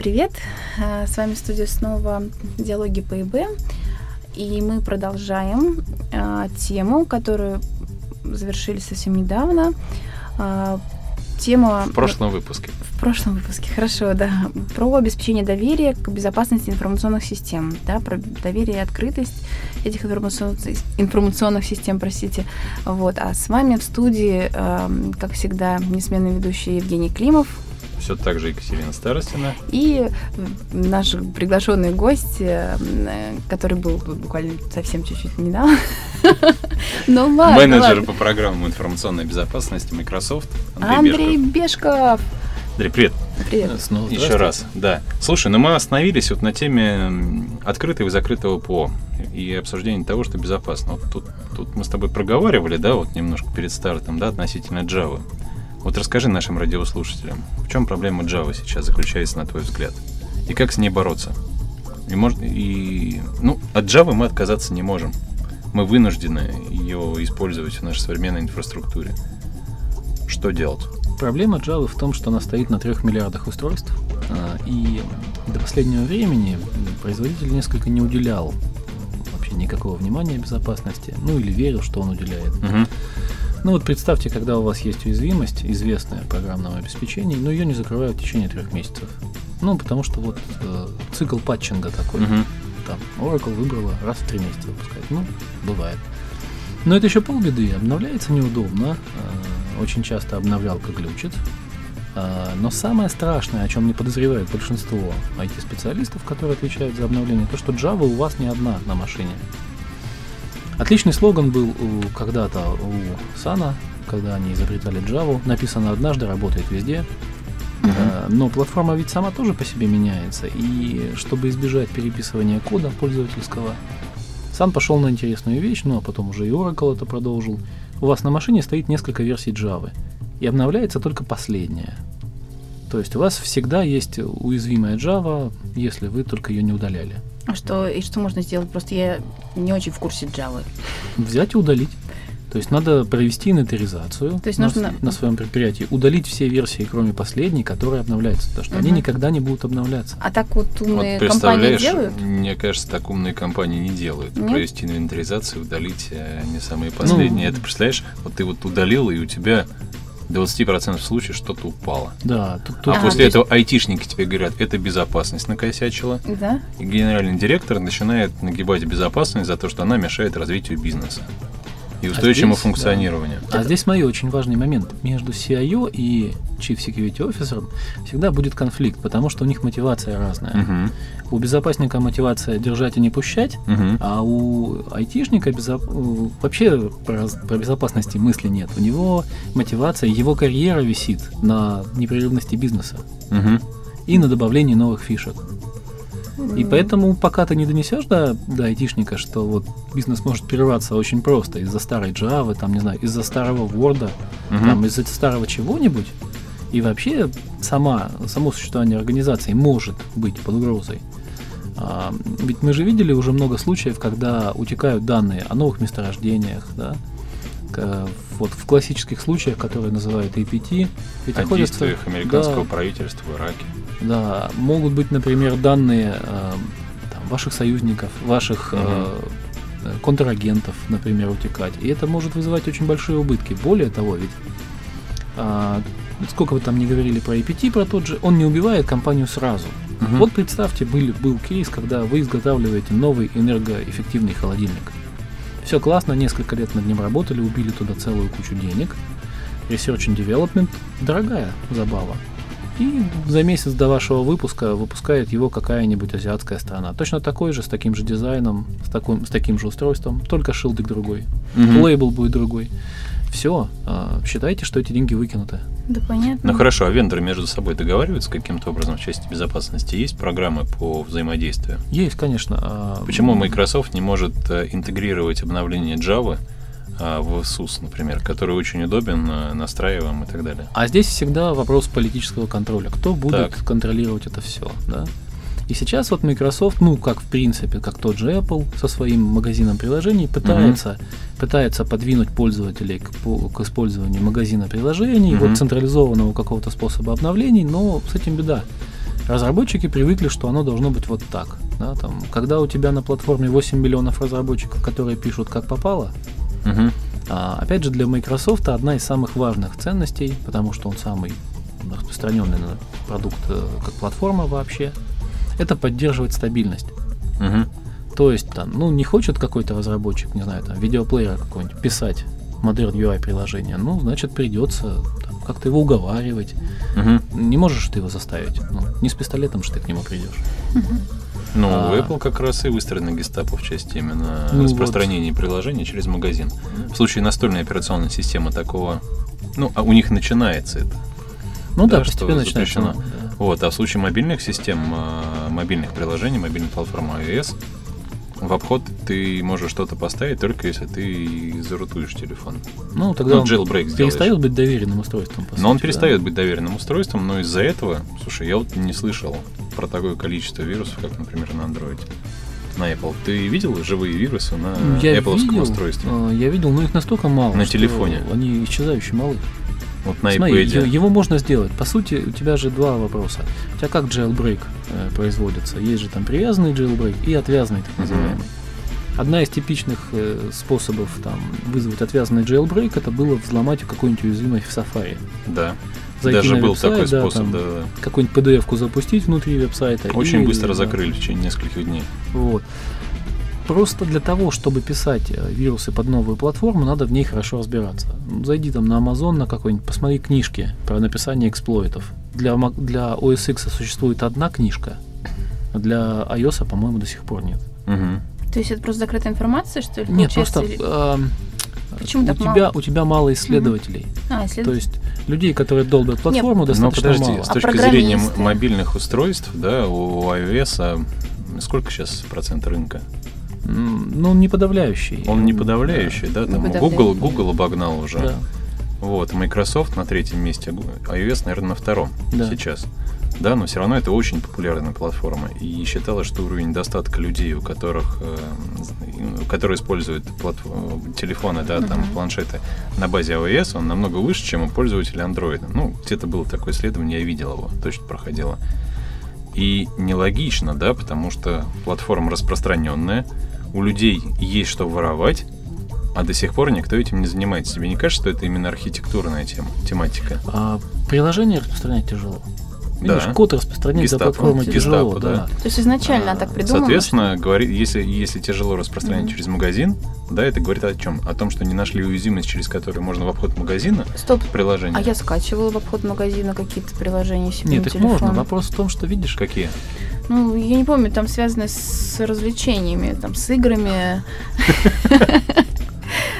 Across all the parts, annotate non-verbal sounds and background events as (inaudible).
Привет! Э, с вами студия снова «Диалоги по ИБ». И мы продолжаем э, тему, которую завершили совсем недавно. Э, тема... В прошлом выпуске. В прошлом выпуске, хорошо, да. Про обеспечение доверия к безопасности информационных систем, да, про доверие и открытость этих информационных, информационных систем, простите. Вот. А с вами в студии, э, как всегда, несменный ведущий Евгений Климов, все так же Екатерина Старостина. И наш приглашенный гость, э, который был буквально совсем чуть-чуть недавно. (laughs) Ну ладно. Менеджер по программам информационной безопасности Microsoft Андрей Бешков. Андрей, привет. Привет. Снова Еще раз, да. Слушай, ну мы остановились вот на теме открытого и закрытого ПО и обсуждения того, что безопасно. Вот тут, тут мы с тобой проговаривали, да, вот немножко перед стартом, да, относительно Java. Вот расскажи нашим радиослушателям, в чем проблема Java сейчас заключается, на твой взгляд? И как с ней бороться? И, может, и, ну, от Java мы отказаться не можем. Мы вынуждены ее использовать в нашей современной инфраструктуре. Что делать? Проблема Java в том, что она стоит на трех миллиардах устройств, а, и до последнего времени производитель несколько не уделял вообще никакого внимания безопасности, ну или верил, что он уделяет. Угу. Ну вот представьте, когда у вас есть уязвимость, известная программного обеспечения, но ее не закрывают в течение трех месяцев. Ну, потому что вот э, цикл патчинга такой. Uh-huh. Там Oracle выбрала раз в три месяца выпускать. Ну, бывает. Но это еще полбеды. Обновляется неудобно. Э, очень часто обновлялка глючит. Э, но самое страшное, о чем не подозревает большинство IT-специалистов, которые отвечают за обновление, то, что Java у вас не одна на машине. Отличный слоган был когда-то у Сана, когда они изобретали Java. Написано однажды, работает везде. Uh-huh. Но платформа ведь сама тоже по себе меняется. И чтобы избежать переписывания кода пользовательского, Сан пошел на интересную вещь, ну а потом уже и Oracle это продолжил. У вас на машине стоит несколько версий Java, и обновляется только последняя. То есть у вас всегда есть уязвимая Java, если вы только ее не удаляли. А что, и что можно сделать? Просто я не очень в курсе Java. Взять и удалить. То есть надо провести инвентаризацию То есть на, нужно... на своем предприятии, удалить все версии, кроме последней, которые обновляются, потому что угу. они никогда не будут обновляться. А так вот умные вот компании делают? Мне кажется, так умные компании не делают. Нет? Провести инвентаризацию, удалить э, не самые последние. Ну, Это представляешь, вот ты вот удалил, и у тебя 20% случаев что-то упало. Да. Тут, тут... А ага, после этого есть... айтишники тебе говорят, это безопасность накосячила. Да. И генеральный директор начинает нагибать безопасность за то, что она мешает развитию бизнеса и а устойчивому а здесь, функционированию. Да. А здесь, смотри, очень важный момент. Между CIO и Chief Security Officer всегда будет конфликт, потому что у них мотивация разная. Угу. У безопасника мотивация держать и не пущать, угу. а у айтишника безо... вообще про, про безопасности мысли нет. У него мотивация, его карьера висит на непрерывности бизнеса угу. и на добавлении новых фишек. И поэтому, пока ты не донесешь до, до айтишника, что вот бизнес может прерваться очень просто из-за старой Java, там, не знаю, из-за старого Word, угу. там, из-за старого чего-нибудь, и вообще сама, само существование организации может быть под угрозой. А, ведь мы же видели уже много случаев, когда утекают данные о новых месторождениях, да, вот в классических случаях, которые называют APT, ведь о действиях американского да, правительства в Ираке. Да, могут быть, например, данные э, там, ваших союзников, ваших э, контрагентов, например, утекать. И это может вызывать очень большие убытки. Более того, ведь э, сколько вы там не говорили про APT, про тот же, он не убивает компанию сразу. Угу. Вот представьте, был, был кейс, когда вы изготавливаете новый энергоэффективный холодильник. Все классно, несколько лет над ним работали, убили туда целую кучу денег. Research and Development – дорогая забава и за месяц до вашего выпуска выпускает его какая-нибудь азиатская страна. Точно такой же, с таким же дизайном, с, таким, с таким же устройством, только шилдик другой. Угу. Лейбл будет другой. Все, э, считайте, что эти деньги выкинуты. Да понятно. Ну хорошо, а вендоры между собой договариваются каким-то образом в части безопасности? Есть программы по взаимодействию? Есть, конечно. А, Почему Microsoft не может э, интегрировать обновление Java а, в SUS, например, который очень удобен, э, настраиваем и так далее. А здесь всегда вопрос политического контроля. Кто будет так. контролировать это все, да? И сейчас вот Microsoft, ну, как в принципе, как тот же Apple со своим магазином приложений, пытается, угу. пытается подвинуть пользователей к, к использованию магазина приложений, угу. вот централизованного какого-то способа обновлений, но с этим беда. разработчики привыкли, что оно должно быть вот так. Да, там, когда у тебя на платформе 8 миллионов разработчиков, которые пишут как попало, Мгм. а, опять же, для Microsoft одна из самых важных ценностей, потому что он самый распространенный продукт э, как платформа вообще, это поддерживать стабильность. Мгм. То есть, там, ну, не хочет какой-то разработчик, не знаю, там, видеоплеер какой-нибудь писать Modern UI приложение, ну, значит, придется там, как-то его уговаривать. Мгм. Не можешь ты его заставить. Ну, не с пистолетом же ты к нему придешь. Ну, у А. Apple как раз и выстроена гестапо в части именно Ну распространения приложений через магазин. В случае настольной операционной системы такого, ну, а у них начинается это. Ну да, Да, что постепенно начинается. да. Вот, а в случае мобильных систем, э, мобильных приложений, мобильной платформы iOS, в обход ты можешь что-то поставить только если ты зарутуешь телефон. Ну, тогда Ну, он jailbreak сделаешь. перестает быть доверенным устройством. Но он сути, да. перестает быть доверенным устройством, но из-за этого, слушай, я вот не слышал про такое количество вирусов, как, например, на Android. На Apple. Ты видел живые вирусы на Ну, Я Apple видел, устройстве? э, я видел, но их настолько мало. На телефоне. Они исчезающие малы. Вот на Смотри, iPad. его можно сделать. По сути, у тебя же два вопроса. У тебя как jailbreak э, производится? Есть же там привязанный jailbreak и отвязанный, так называемый. Одна из типичных э, способов там, вызвать отвязанный jailbreak это было взломать какую-нибудь уязвимость в Safari. Да. Зайти Даже на был такой да, способ, там да, да. Какую-нибудь PDF-ку запустить внутри веб-сайта. Очень и, быстро да, закрыли в течение нескольких дней. Вот. Просто для того, чтобы писать э, вирусы под новую платформу, надо в ней хорошо разбираться. Ну, Зайди там на Amazon на какой-нибудь, посмотри книжки про написание эксплойтов. Для, для OS X существует одна книжка, а для iOS, по-моему, до сих пор нет. Мгм. То есть это просто закрытая информация, что ли? Нет, просто или- эм, Почему у, так тебя, мало? у тебя мало исследователей. А, То исследователь. есть людей, которые долбят платформу, Но достаточно Ну, подожди, мало. с А точки зрения м- программисты? мобильных устройств, да, у iOS а, сколько сейчас процент рынка? Ну, он не подавляющий. Он не подавляющий, да, там Не Google, подавляющий. Google обогнал Да. уже. Да. Вот, Microsoft на третьем месте, iOS, наверное, на втором Да. сейчас. Да, но все равно это очень популярная платформа. И считалось, что уровень достатка людей, у которых, э, которые используют платф- телефоны, да, там, Мгм. планшеты на базе iOS, он намного выше, чем у пользователей Android. Ну, где-то было такое исследование, я видел его, точно проходило. И нелогично, да, потому что платформа распространенная, у людей есть что воровать, а до сих пор никто этим не занимается. Тебе не кажется, что это именно архитектурная тема, тематика? А приложение распространять тяжело. Да. Видишь, код распространять за Гестапо. платформой тяжело, Гестапо, да. да. То есть изначально А, так придумано. Соответственно, говорит, если, если тяжело распространять Мгм. через магазин, да, это говорит о чем? О том, что не нашли уязвимость, через которую можно в обход магазина что- Стоп. приложение. А я скачивала в обход магазина какие-то приложения себе Нет, их телефон. можно. Вопрос в том, что видишь, Какие? Ну, я не помню, там связано с развлечениями, там, с играми.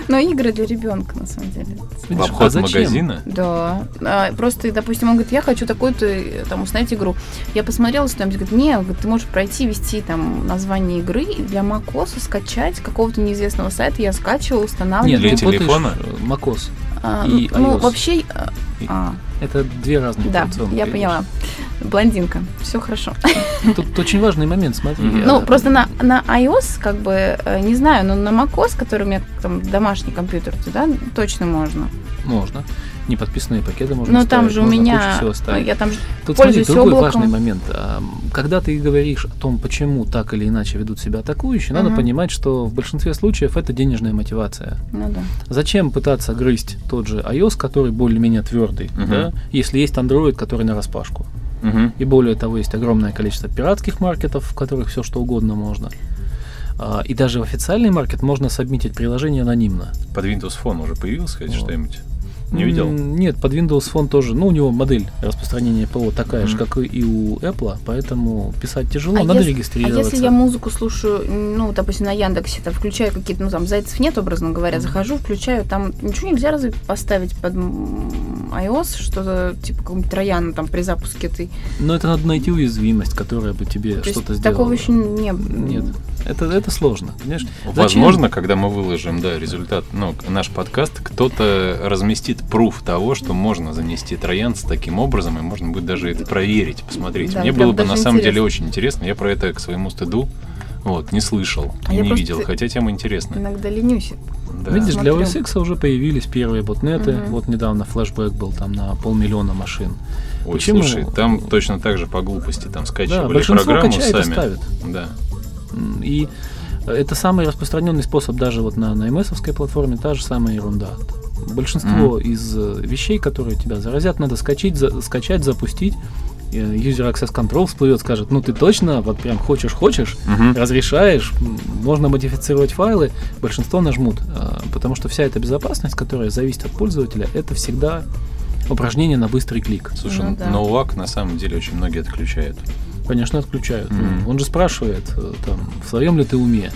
Но игры для ребенка, на самом деле. В видишь, обход а зачем? магазина? Да. А, просто, допустим, он говорит, я хочу такую-то там установить игру. Я посмотрела стоимость, говорит, не, говорит, ты можешь пройти, ввести там название игры и для macOS скачать какого-то неизвестного сайта. Я скачивала, устанавливала. Для Нет, путаешь, телефона? macOS. А, и ну, iOS. вообще... И- А, Это две разные да, я поняла. Блондинка. Все хорошо. Тут очень важный момент, смотри. Ну, просто на, на iOS, как бы, э, не знаю, но на macOS, который у меня там домашний компьютер, да, точно можно. Можно. Неподписанные пакеты можно Но там же у меня, я там Тут смотри, другой облаком. важный момент. А, Когда ты говоришь о том, почему так или иначе ведут себя атакующие, надо понимать, что в большинстве случаев это денежная мотивация. Ну да. Зачем пытаться грызть тот же iOS, который более-менее твердый, да, если есть Android, который на распашку. Мгм. И более того, есть огромное количество пиратских маркетов, в которых все что угодно можно. А, И даже в официальный маркет можно сабмитить приложение анонимно. Под Windows Phone уже появилось хоть Вот. что-нибудь? Не видел? Нет, под Windows Phone тоже. Ну, у него модель распространения ПО такая же, Мгм. как и у Apple, поэтому писать тяжело, А надо если- А регистрироваться. если я музыку слушаю, ну, допустим, на Яндексе, там включаю какие-то, ну, там, зайцев нет, образно говоря, захожу, включаю, там ничего нельзя разве поставить под iOS, что-то типа какого-нибудь трояна там при запуске этой. Но это надо найти уязвимость, которая бы тебе То что-то сделала. такого еще не Нет, это, это сложно, понимаешь? Зачем? Возможно, когда мы выложим, да, результат, ну, наш подкаст, кто-то разместит пруф того, что можно занести троянца таким образом, и можно будет даже это проверить, посмотреть. Да, Мне было бы на самом деле очень интересно. Я про это к своему стыду Вот, не слышал А и не видел, хотя тема интересная. Иногда ленюсь. Да. Видишь, для Смотрю. OS X уже появились первые ботнеты. Мгм. Вот недавно флешбэк был там на полмиллиона машин. Ой, Почему? слушай, там точно так же по глупости там Да, скачивали большинство программу качает и сами. ставит. Да. И это самый распространенный способ даже вот на, на MS-овской платформе, та же самая ерунда. Большинство из э, вещей, которые тебя заразят, надо скачать, за- скачать, запустить. Э, User Access Control всплывет, скажет, ну ты точно вот прям хочешь-хочешь, Мгм. разрешаешь, можно модифицировать файлы, большинство нажмут, а, потому что вся эта безопасность, которая зависит от пользователя, это всегда упражнение на быстрый клик. Слушай, Ну да. NoWAC на самом деле очень многие отключают. Конечно, отключают. Мгм. Он же спрашивает, э, там, в своем ли ты уме,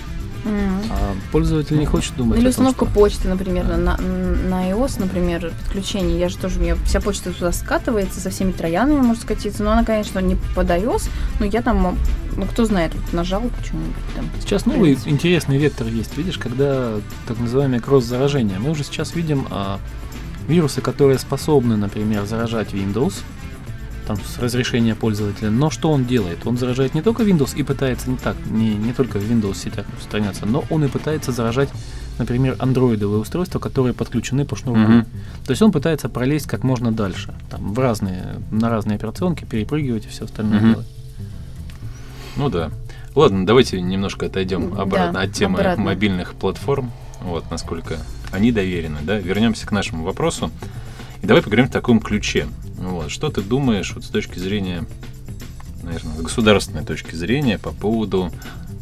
М. а пользователь не хочет думать Или том, установка что- почты, например, на, на iOS, например, подключение. Я же тоже, у меня вся почта туда скатывается, со всеми троянами может скатиться. Но она, конечно, не под iOS, но я там, ну, кто знает, вот нажал почему-нибудь там. Сейчас новый интересный вектор есть, видишь, когда так называемое кросс-заражение. Мы уже сейчас видим а, вирусы, которые способны, например, заражать Windows, там, с разрешения пользователя, но что он делает? Он заражает не только Windows и пытается не так, не, не только в Windows сетях распространяться, но он и пытается заражать, например, андроидовые устройства, которые подключены по шнуру. Мгм. То есть он пытается пролезть как можно дальше, там, в разные, на разные операционки, перепрыгивать и все остальное Мгм. делать. Ну да. Ладно, давайте немножко отойдем Да, обратно от темы обратно. мобильных платформ, вот насколько они доверены, да. Вернемся к нашему вопросу. И давай поговорим в таком ключе. Вот. Что ты думаешь вот с точки зрения, наверное, с государственной точки зрения по поводу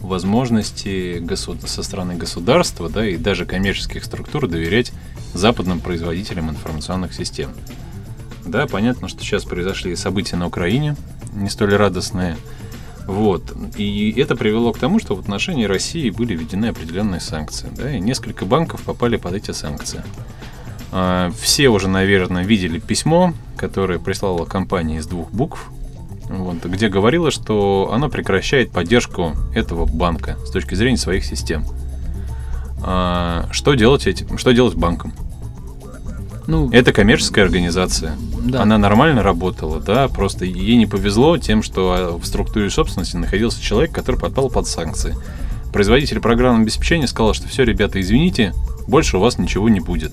возможности госу- со стороны государства, да, и даже коммерческих структур доверять западным производителям информационных систем? Да, понятно, что сейчас произошли события на Украине, не столь радостные. Вот. И это привело к тому, что в отношении России были введены определенные санкции. Да, и несколько банков попали под эти санкции. А, Все уже, наверное, видели письмо, которое прислала компания из двух букв, вот, где говорило, что она прекращает поддержку этого банка с точки зрения своих систем. А, Что делать этим? Что делать банкам? Ну, Это коммерческая организация. да. Она нормально работала, да, просто ей не повезло тем, что а, в структуре собственности находился человек, который подпал под санкции. Производитель программного обеспечения сказал, что все, ребята, извините, больше у вас ничего не будет.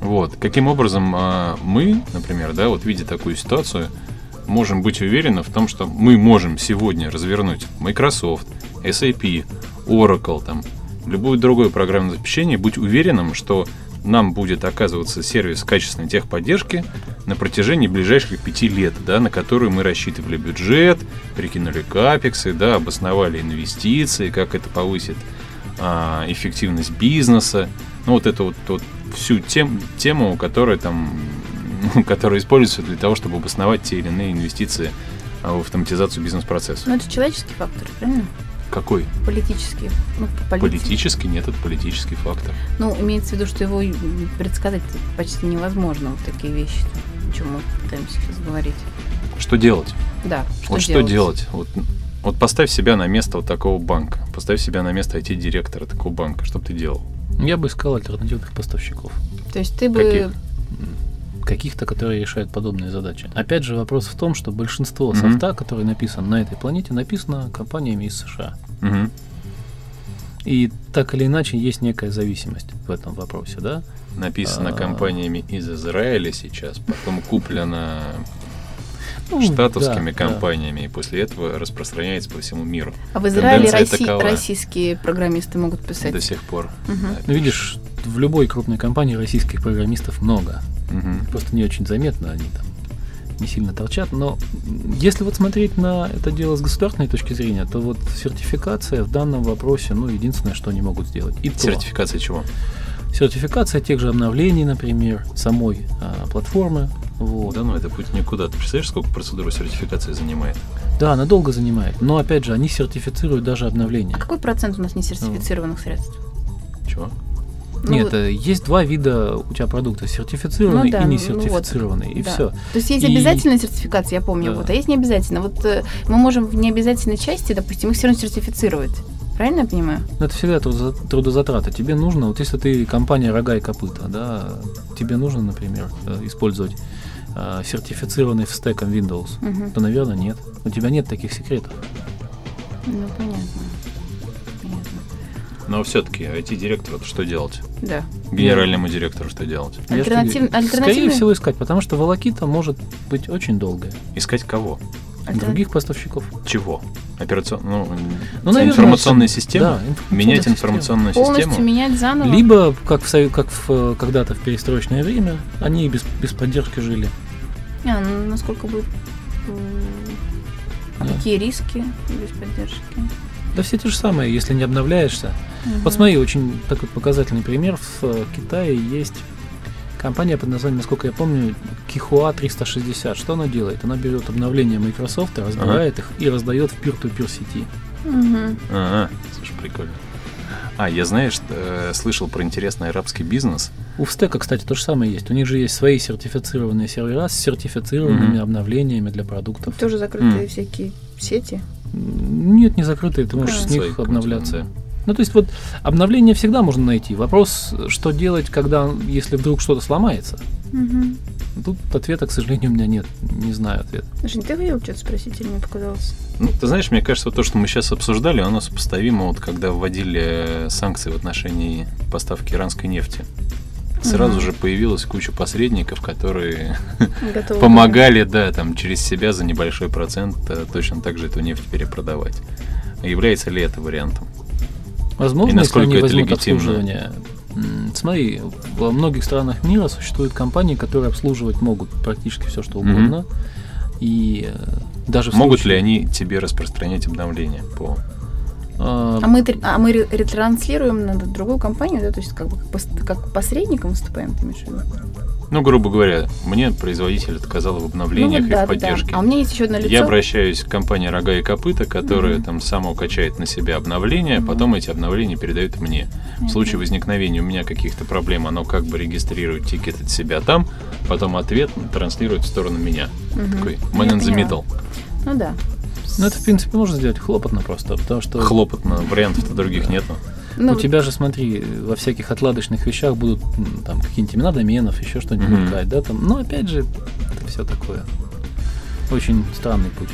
Вот. Каким образом а, мы, например, да, вот видя такую ситуацию, можем быть уверены в том, что мы можем сегодня развернуть Microsoft, SAP, Oracle, там, любое другое программное обеспечение, быть уверенным, что нам будет оказываться сервис качественной техподдержки на протяжении ближайших пяти лет, да, на которую мы рассчитывали бюджет, прикинули капексы, да, обосновали инвестиции, как это повысит а, эффективность бизнеса. Ну, вот это вот, вот всю тем, тему, которая там, (laughs) ну, которая используется для того, чтобы обосновать те или иные инвестиции а, в автоматизацию бизнес-процесса. Ну, это человеческий фактор, правильно? Какой? Политический. Ну, по полити- Политический? Нет, это политический фактор. Ну, имеется в виду, что его предсказать почти невозможно, вот такие вещи, о чем мы пытаемся сейчас говорить. Что делать? Да, что вот что делать? Вот, вот поставь себя на место вот такого банка. Поставь себя на место IT-директора такого банка. Что бы ты делал? Я бы искал альтернативных поставщиков. То есть ты бы... Каких? Каких-то, которые решают подобные задачи. Опять же, вопрос в том, что большинство Мгм. софта, который написан на этой планете, написано компаниями из США. Мгм. И так или иначе есть некая зависимость в этом вопросе, да? Написано А. компаниями из Израиля сейчас, потом куплено штатовскими да, да. компаниями, и после этого распространяется по всему миру. А в Израиле Росси- российские программисты могут писать. До сих пор. Да. Ну, видишь, в любой крупной компании российских программистов много. Мгм. Просто не очень заметно, они там не сильно торчат. Но если вот смотреть на это дело с государственной точки зрения, то вот сертификация в данном вопросе, ну, единственное, что они могут сделать. И то. Сертификация чего? Сертификация тех же обновлений, например, самой а, платформы. Вот. Да ну, это путь никуда. Ты представляешь, сколько процедура сертификации занимает? Да, она долго занимает. Но опять же, они сертифицируют даже обновления. А какой процент у нас несертифицированных средств? Чего? Ну, Нет, вот- э, есть два вида у тебя продукта: сертифицированный Ну да, и ну не вот, сертифицированный. и да. все. То есть есть И- обязательная сертификация, я помню, Да. вот, а есть не обязательно. Вот э, мы можем в необязательной части, допустим, их все равно сертифицировать. Правильно я понимаю? Но это всегда трудоза- трудозатраты. Тебе нужно, вот если ты компания рога и копыта, да, тебе нужно, например, э, использовать э, сертифицированный в стеком Windows, Мгм. то, наверное, нет. У тебя нет таких секретов. Ну, понятно. Понятно. Но все-таки IT-директору что делать? Да. Генеральному директору что делать? Альтернатив- говорю, Скорее альтернативный- всего искать, потому что волокита может быть очень долгая. Искать кого? Альтер- Других поставщиков. Чего? Операцион... Ну, Ну, наверное, информационные всё- системы? Да, информационная Менять система. информационную Полностью систему? менять заново. Либо, как, в, как в, э, когда-то в перестроечное время, они без, без поддержки жили. А, ну, насколько будет... м, Да. Какие риски без поддержки? Да все те же самые, если не обновляешься. Мгм. Вот смотри, очень такой показательный пример. В э, Китае есть компания под названием, насколько я помню, Kihua 360. Что она делает? Она берет обновления Microsoft, разбирает их и раздает в peer-to-peer сети. Мгм. Ага, слушай, прикольно. А, я, знаешь, э, слышал про интересный арабский бизнес. У Встека, кстати, то же самое есть. У них же есть свои сертифицированные сервера с сертифицированными Мгм. обновлениями для продуктов. Тоже закрытые М. всякие сети. Нет, не закрытые, ты можешь А. с них обновляться. да. Ну, то есть вот обновление всегда можно найти. Вопрос, что делать, когда, если вдруг что-то сломается. Мгм. Тут ответа, к сожалению, у меня нет. Не знаю ответа. Жень, ты хотел что-то спросить или мне показалось? Ну, ты знаешь, мне кажется, то, что мы сейчас обсуждали, оно сопоставимо, вот когда вводили э, санкции в отношении поставки иранской нефти. Сразу Мгм. же появилась куча посредников, которые (laughs) Готова (laughs) помогали, да, там через себя за небольшой процент э, точно так же эту нефть перепродавать. Является ли это вариантом? Возможно, И насколько если они это возьмут легитимно? обслуживание. Смотри, во многих странах мира существуют компании, которые обслуживать могут практически все, что угодно. И э, даже Могут случае- ли они тебе распространять обновления по... А, А мы, а мы ре- ретранслируем на другую компанию, да, то есть как бы как пос- как посредником выступаем, ты имеешь в виду? Ну, грубо говоря, мне производитель отказал в обновлениях Ну вот и да, в да, да. поддержке. А у меня есть еще одно лицо. Я обращаюсь к компании «Рога и копыта», которая Мгм. там само качает на себя обновления, Мгм. потом эти обновления передают мне. В Мгм. случае возникновения у меня каких-то проблем, оно как бы регистрирует тикет от себя там, потом ответ транслирует в сторону меня. Мгм. Такой Ну, man in the middle. Ну да. Ну, это, в принципе, можно сделать хлопотно просто, потому что Хлопотно, вариантов-то других нету. Ну, у тебя же, смотри, во всяких отладочных вещах будут там какие-нибудь имена доменов, еще что-нибудь Мгм. мелькать, да, там. Но опять же, это все такое. Очень странный путь.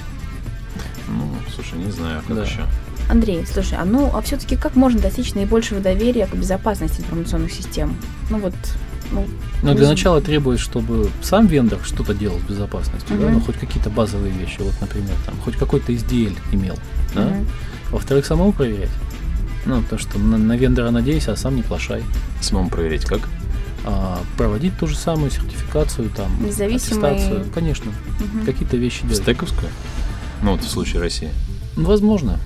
Ну, слушай, не знаю, как Да. еще. Андрей, слушай, а ну, а все-таки как можно достичь наибольшего доверия к безопасности информационных систем? Ну вот, ну, Но для начала требуется, чтобы сам вендор что-то делал с безопасностью, да, Мгм. ну хоть какие-то базовые вещи, вот, например, там, хоть какой-то SDL имел, да. мгм. Во-вторых, самому проверять. Ну, то, что на, на вендора надейся, а сам не плашай. Самому проверить как? А, проводить ту же самую сертификацию, там, Независимый- аттестацию, конечно, Мгм. какие-то вещи делать. стековскую? Ну, вот в случае России. Ну, возможно.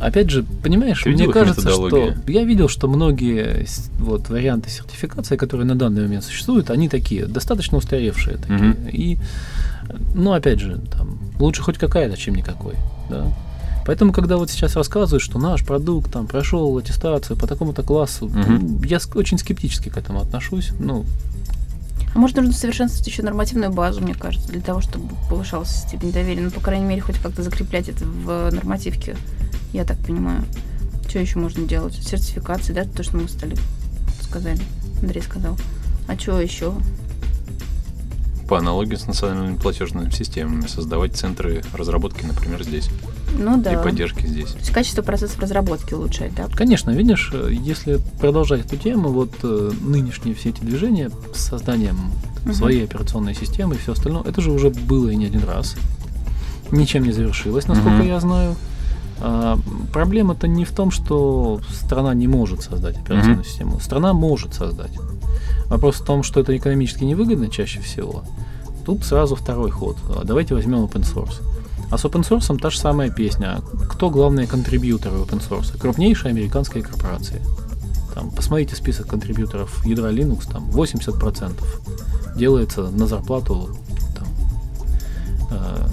Опять же, понимаешь, Ты мне кажется, что я видел, что многие вот варианты сертификации, которые на данный момент существуют, они такие достаточно устаревшие такие. Мгм. И, ну, опять же, там лучше хоть какая-то, чем никакой, да. Поэтому, когда вот сейчас рассказывают, что наш продукт там прошел аттестацию по такому-то классу, ну, я очень скептически к этому отношусь. Ну, А может, нужно совершенствовать еще нормативную базу, мне кажется, для того, чтобы повышалась степень доверия. Ну, по крайней мере, хоть как-то закреплять это в нормативке, я так понимаю. Что еще можно делать? Сертификации, да, то, что мы стали сказали, Андрей сказал. А что еще? По аналогии с национальными платежными системами создавать центры разработки, например, здесь. Ну да. И поддержки здесь. То есть качество процессов разработки улучшать, да? Конечно, видишь, если продолжать эту тему, вот э, нынешние все эти движения с созданием Мгм. своей операционной системы и все остальное, это же уже было и не один раз. Ничем не завершилось, насколько Мгм. я знаю. А, проблема-то не в том, что страна не может создать операционную Мгм. систему. Страна может создать. Вопрос в том, что это экономически невыгодно чаще всего. Тут сразу второй ход. А Давайте возьмем open source. А с open source та же самая песня. Кто главные контрибьюторы open source? Крупнейшие американские корпорации. Там, посмотрите список контрибьюторов ядра Linux, там 80% делается на зарплату там, э,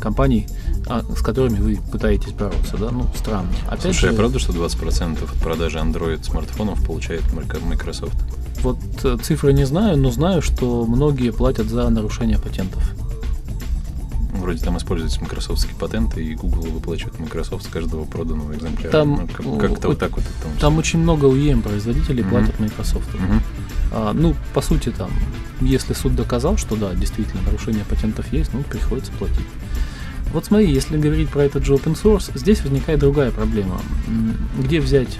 компаний, с которыми вы пытаетесь бороться, да? Ну, странно. Опять Слушай, же, а правда, что 20% от продажи Android смартфонов получает Microsoft? вот э, цифры не знаю, но знаю, что многие платят за нарушение патентов. Вроде там используются микрософтские патенты, и Google выплачивает Microsoft с каждого проданного экземпляра. Там, Ну, как- как-то вот так вот там Там очень много OEM производителей Мгм. платят Microsoft. Мгм. А, ну, по сути, там, если суд доказал, что да, действительно, нарушение патентов есть, ну, приходится платить. Вот смотри, если говорить про этот же open source, здесь возникает другая проблема. Где взять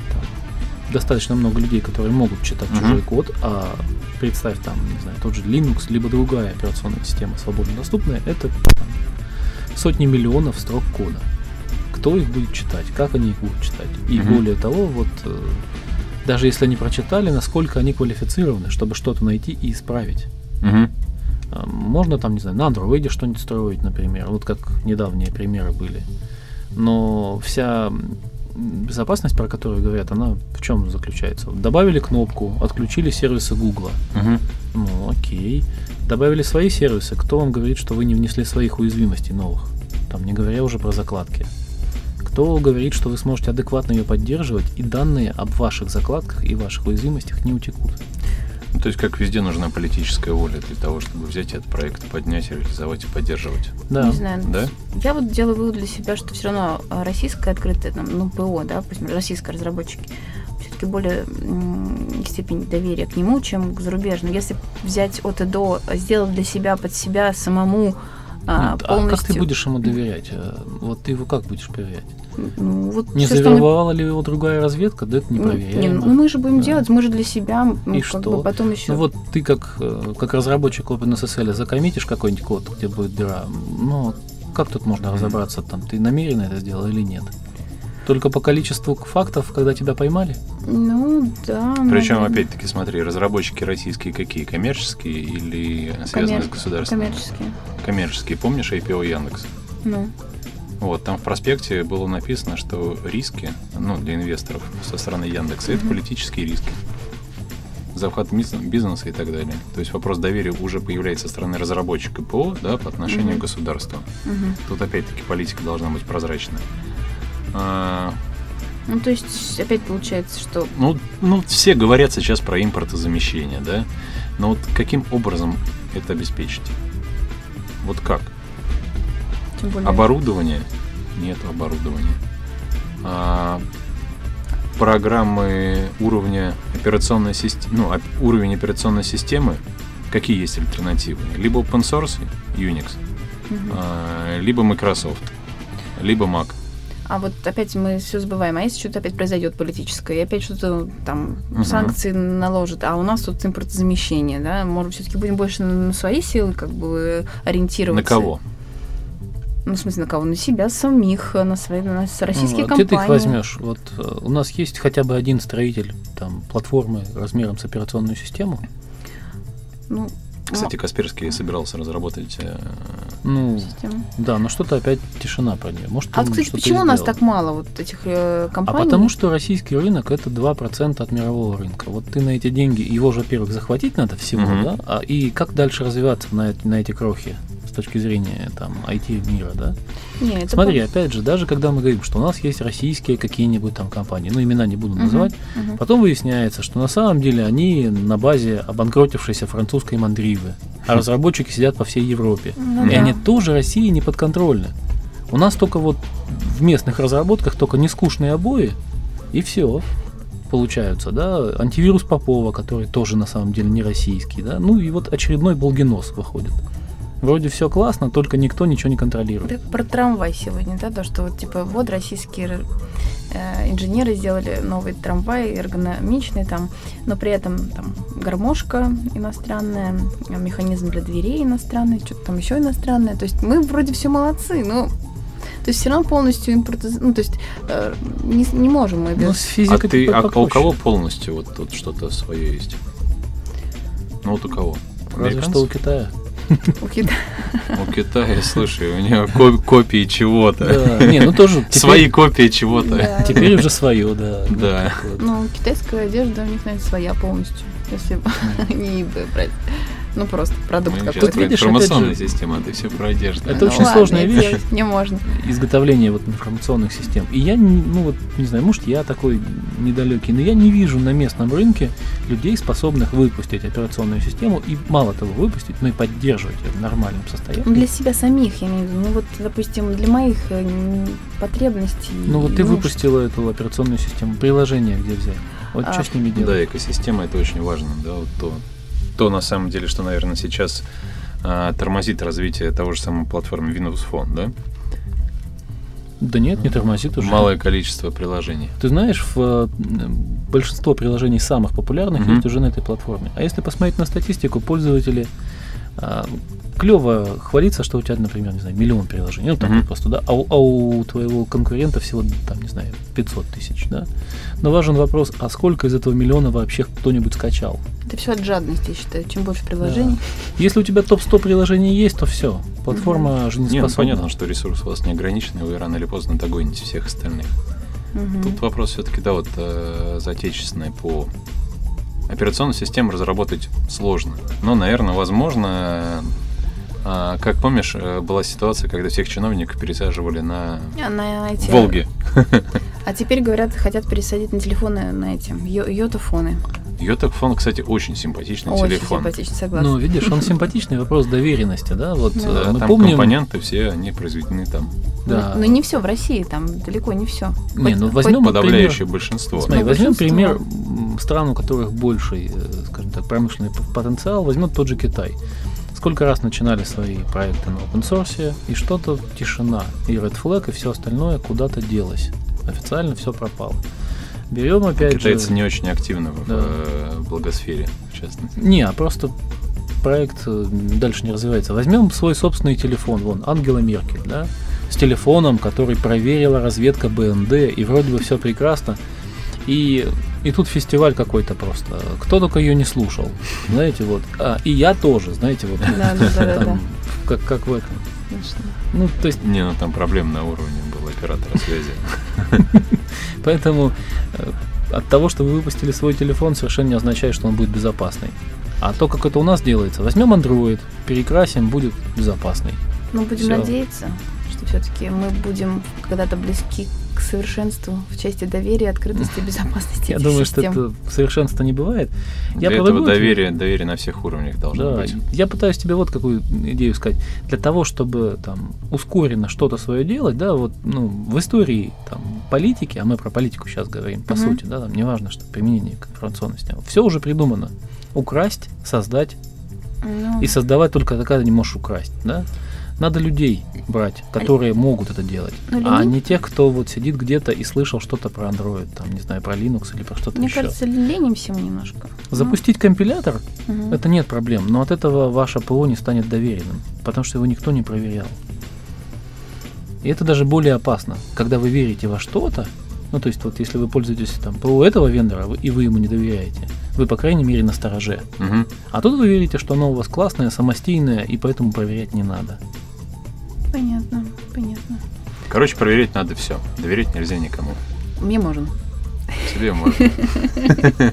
достаточно много людей, которые могут читать uh-huh. чужой код, а представь там, не знаю, тот же Linux, либо другая операционная система свободно доступная, это там, сотни миллионов строк кода. Кто их будет читать, как они их будут читать. И uh-huh. более того, вот э, даже если они прочитали, насколько они квалифицированы, чтобы что-то найти и исправить. Uh-huh. Можно там, не знаю, на андроиде что-нибудь строить, например, вот как недавние примеры были. Но вся безопасность, про которую говорят, она в чем заключается? Добавили кнопку, отключили сервисы Гугла. Угу. Ну, окей. Добавили свои сервисы. Кто вам говорит, что вы не внесли своих уязвимостей новых? Там, не говоря уже про закладки. Кто говорит, что вы сможете адекватно ее поддерживать, и данные об ваших закладках и ваших уязвимостях не утекут? Ну, то есть, как везде, нужна политическая воля для того, чтобы взять этот проект, поднять, реализовать и поддерживать. Да. Не знаю. Да? Я вот делаю вывод для себя, что все равно а, российская открытая, там, ну, ПО, да, пусть российские разработчики, все-таки более м- степень доверия к нему, чем к зарубежным. Если взять от и до, сделать для себя, под себя самому а, ну, полностью... А как ты будешь ему доверять? Э, вот ты его как будешь проверять? Ну, вот не завербовала мы... ли его другая разведка? Да это не проверяем. Не, ну мы же будем да. делать, мы же для себя. Ну, И что? Бы потом еще... Ну вот ты как, э, как разработчик OpenSSL закоммитишь какой-нибудь код, где будет дыра, ну как тут можно разобраться там, ты намеренно это сделал или нет? Только по количеству фактов, когда тебя поймали? Ну, да. Причем, наверное. опять-таки, смотри, разработчики российские какие? Коммерческие или связанные Коммер... с государством? Коммерческие. Коммерческие. Помнишь IPO Яндекс? Ну. Вот, там в проспекте было написано, что риски, ну, для инвесторов со стороны Яндекса, mm-hmm. это политические риски. Захват бизнеса и так далее. То есть вопрос доверия уже появляется со стороны разработчика ПО, да, по отношению mm-hmm. к государству. Mm-hmm. Тут опять-таки политика должна быть прозрачная. А... Ну, то есть, опять получается, что... Ну, ну, все говорят сейчас про импортозамещение, да? Но вот каким образом это обеспечить? Вот как? более... Оборудование? Нет оборудования. А, программы уровня операционной системы, ну, уровень операционной системы, какие есть альтернативы? Либо open source, Unix, угу. а, либо Microsoft, либо Mac. А вот опять мы все забываем, а если что-то опять произойдет политическое, и опять что-то там угу. санкции наложат, а у нас тут импортозамещение, да, может все-таки будем больше на свои силы как бы ориентироваться. На кого? Ну, в смысле, на кого? На себя самих, на свои, на российские ну, а компании. Ты их возьмешь? Вот э, у нас есть хотя бы один строитель там платформы размером с операционную систему. Ну, кстати, Касперский собирался разработать э, ну, систему. Да, но что-то опять тишина про нее. Может, а, кстати, почему у нас так мало вот этих э, компаний? А потому что российский рынок это 2% от мирового рынка. Вот ты на эти деньги, его же, во-первых, захватить надо всего, угу. да? А, и как дальше развиваться на, на эти крохи? С точки зрения там IT мира, да? Нет, Смотри, это... опять же, даже когда мы говорим, что у нас есть российские какие-нибудь там компании, ну имена не буду называть, uh-huh, uh-huh. потом выясняется, что на самом деле они на базе обанкротившейся французской мандривы, а разработчики сидят по всей Европе, ну, и да. они тоже России не подконтрольны. У нас только вот в местных разработках только нескучные обои и все получаются, да, антивирус Попова, который тоже на самом деле не российский, да, ну и вот очередной Болгинос выходит. Вроде все классно, только никто ничего не контролирует. Так про трамвай сегодня, да, то, что вот типа вот российские э, инженеры сделали новый трамвай, эргономичный там, но при этом там гармошка иностранная, механизм для дверей иностранный, что-то там еще иностранное. То есть мы вроде все молодцы, но то есть все равно полностью импорт, ну то есть э, не, не можем мы без. Ну, с физикой а, ты, а, а у кого полностью вот тут что-то свое есть? Ну вот у кого? Разве что у Китая. У Китая. У Китая, слушай, у него копии чего-то. Да, не, ну тоже. Свои копии чего-то. Теперь уже свое, да. Да. Ну, китайская одежда у них, наверное, своя полностью, если (laughs) не брать. Ну, просто продукт какой-то. Тут видишь, информационная же, система, ты все про одежду. Это ну, очень ладно, сложная вещь. Не можно. Изготовление вот информационных систем. И я, ну вот, не знаю, может, я такой недалекий, но я не вижу на местном рынке людей, способных выпустить операционную систему и мало того выпустить, но и поддерживать ее в нормальном состоянии. Для себя самих, я имею в виду. Ну вот, допустим, для моих э, потребностей. Ну вот ты выпустила эту операционную систему, приложение где взять? Вот а, что с ними делать? Да, экосистема это очень важно, да, вот то, то на самом деле, что, наверное, сейчас а, тормозит развитие того же самого платформы Windows Phone, да? Да нет, не тормозит уже. Малое количество приложений. Ты знаешь, в, э, большинство приложений самых популярных Мгм. есть уже на этой платформе. А если посмотреть на статистику, пользователи клево хвалиться, что у тебя, например, не знаю, миллион приложений, ну Мгм. вот просто, да, а у, а у твоего конкурента всего, там, не знаю, 500 тысяч, да. Но важен вопрос, а сколько из этого миллиона вообще кто-нибудь скачал? Это все от жадности, я считаю. Чем больше приложений. Если у тебя топ-100 приложений есть, то все, платформа Не, ну, жизнеспособна. понятно, что ресурс у вас не ограничен, и вы рано или поздно догоните всех остальных. Мгм. Тут вопрос все-таки, да, вот э, за отечественной по операционную систему разработать сложно. Но, наверное, возможно, э, как помнишь, э, была ситуация, когда всех чиновников пересаживали на А на эти... Волги. А теперь, говорят, хотят пересадить на телефоны, на эти, йо- йотафоны. Йотафон, кстати, очень симпатичный Очень телефон. симпатично, согласна. Ну, видишь, он симпатичный вопрос доверенности, да, вот Да. э, Да, мы там помним... компоненты все, они произведены там. Да. Но, но не все в России, там далеко не все. Не, ну возьмем Подавляющее большинство. Смотри, Ну, возьмем большинство. пример стран, у которых больший, э, скажем так, промышленный потенциал, возьмем тот же Китай. Сколько раз начинали свои проекты на open source, и что-то тишина, и Red Flag, и все остальное куда-то делось. Официально все пропало. Берем опять Китайцы же... не очень активны в Да. э, благосфере, в частности. Не, а просто проект э, дальше не развивается. Возьмем свой собственный телефон, вон, Ангела Меркель, да, с телефоном, который проверила разведка БНД, и вроде бы все прекрасно. И, и тут фестиваль какой-то просто. Кто только ее не слушал. Знаете, вот. А, и я тоже, знаете, вот. Да, да, да, Как, как в этом. Конечно. Ну, то есть, Не, ну там проблем на уровне был оператора связи. (laughs) поэтому э, от того, что вы выпустили свой телефон, совершенно не означает, что он будет безопасный. А то, как это у нас делается, возьмем Android, перекрасим, будет безопасный. Ну, будем надеяться, что все-таки мы будем когда-то близки к совершенству в части доверия, открытости и (laughs) безопасности Я думаю, что это совершенства не бывает. Я Для этого тебе- доверие, доверие на всех уровнях должно Да, быть. я пытаюсь тебе вот какую идею сказать. Для того, чтобы там ускоренно что-то свое делать, да, вот ну, в истории там, политики, а мы про политику сейчас говорим, по сути, да, там неважно, что применение к информационной системе, все уже придумано. Украсть, создать Ну, и создавать только тогда ты не можешь украсть, да. Надо людей брать, которые могут это делать, Ну, а не тех, кто вот сидит где-то и слышал что-то про Android, там, не знаю, про Linux или про что-то Мне еще. кажется, ленимся мы немножко. Запустить компилятор Ну, мгм. это нет проблем, но от этого ваше ПО не станет доверенным, потому что его никто не проверял. И это даже более опасно, когда вы верите во что-то, ну то есть вот если вы пользуетесь там ПО этого вендора и вы ему не доверяете, вы по крайней мере на стороже. Мгм. А тут вы верите, что оно у вас классное, самостийное, и поэтому проверять не надо. Понятно, понятно. Короче, проверять надо все. Доверять нельзя никому. Мне можно. Себе можно. (laughs)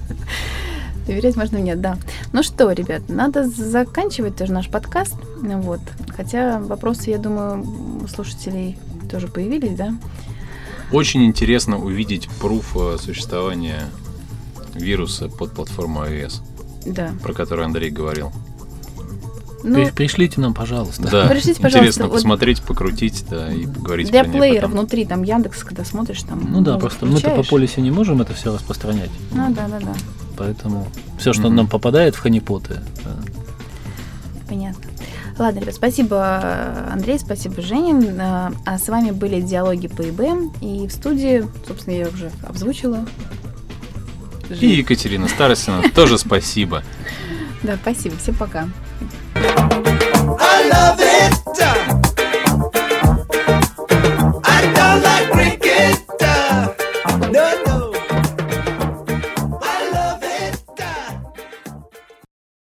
Доверять можно мне, да. Ну что, ребят, надо заканчивать тоже наш подкаст. Вот. Хотя вопросы, я думаю, у слушателей тоже появились, да? Очень интересно увидеть пруф э, существования вируса под платформу iOS, Да. про который Андрей говорил. Ну, При- Пришлите нам, пожалуйста. Да, Пришлите, пожалуйста, интересно вот посмотреть, покрутить, да, и поговорить для плеера потом. внутри, там Яндекс, когда смотришь, там... Ну да, ну, просто мы-то по включаешь. полисе не можем это все распространять. Ну да, да, да. Поэтому все, что Мгм. нам попадает в ханипоты, э, Понятно. Ладно, ребят, спасибо, Андрей, спасибо, Женя. А а с вами были «Диалоги по ИБ». И в студии, собственно, я уже обзвучила. И Екатерина Старостина тоже спасибо. Да, спасибо. Всем пока. Love it.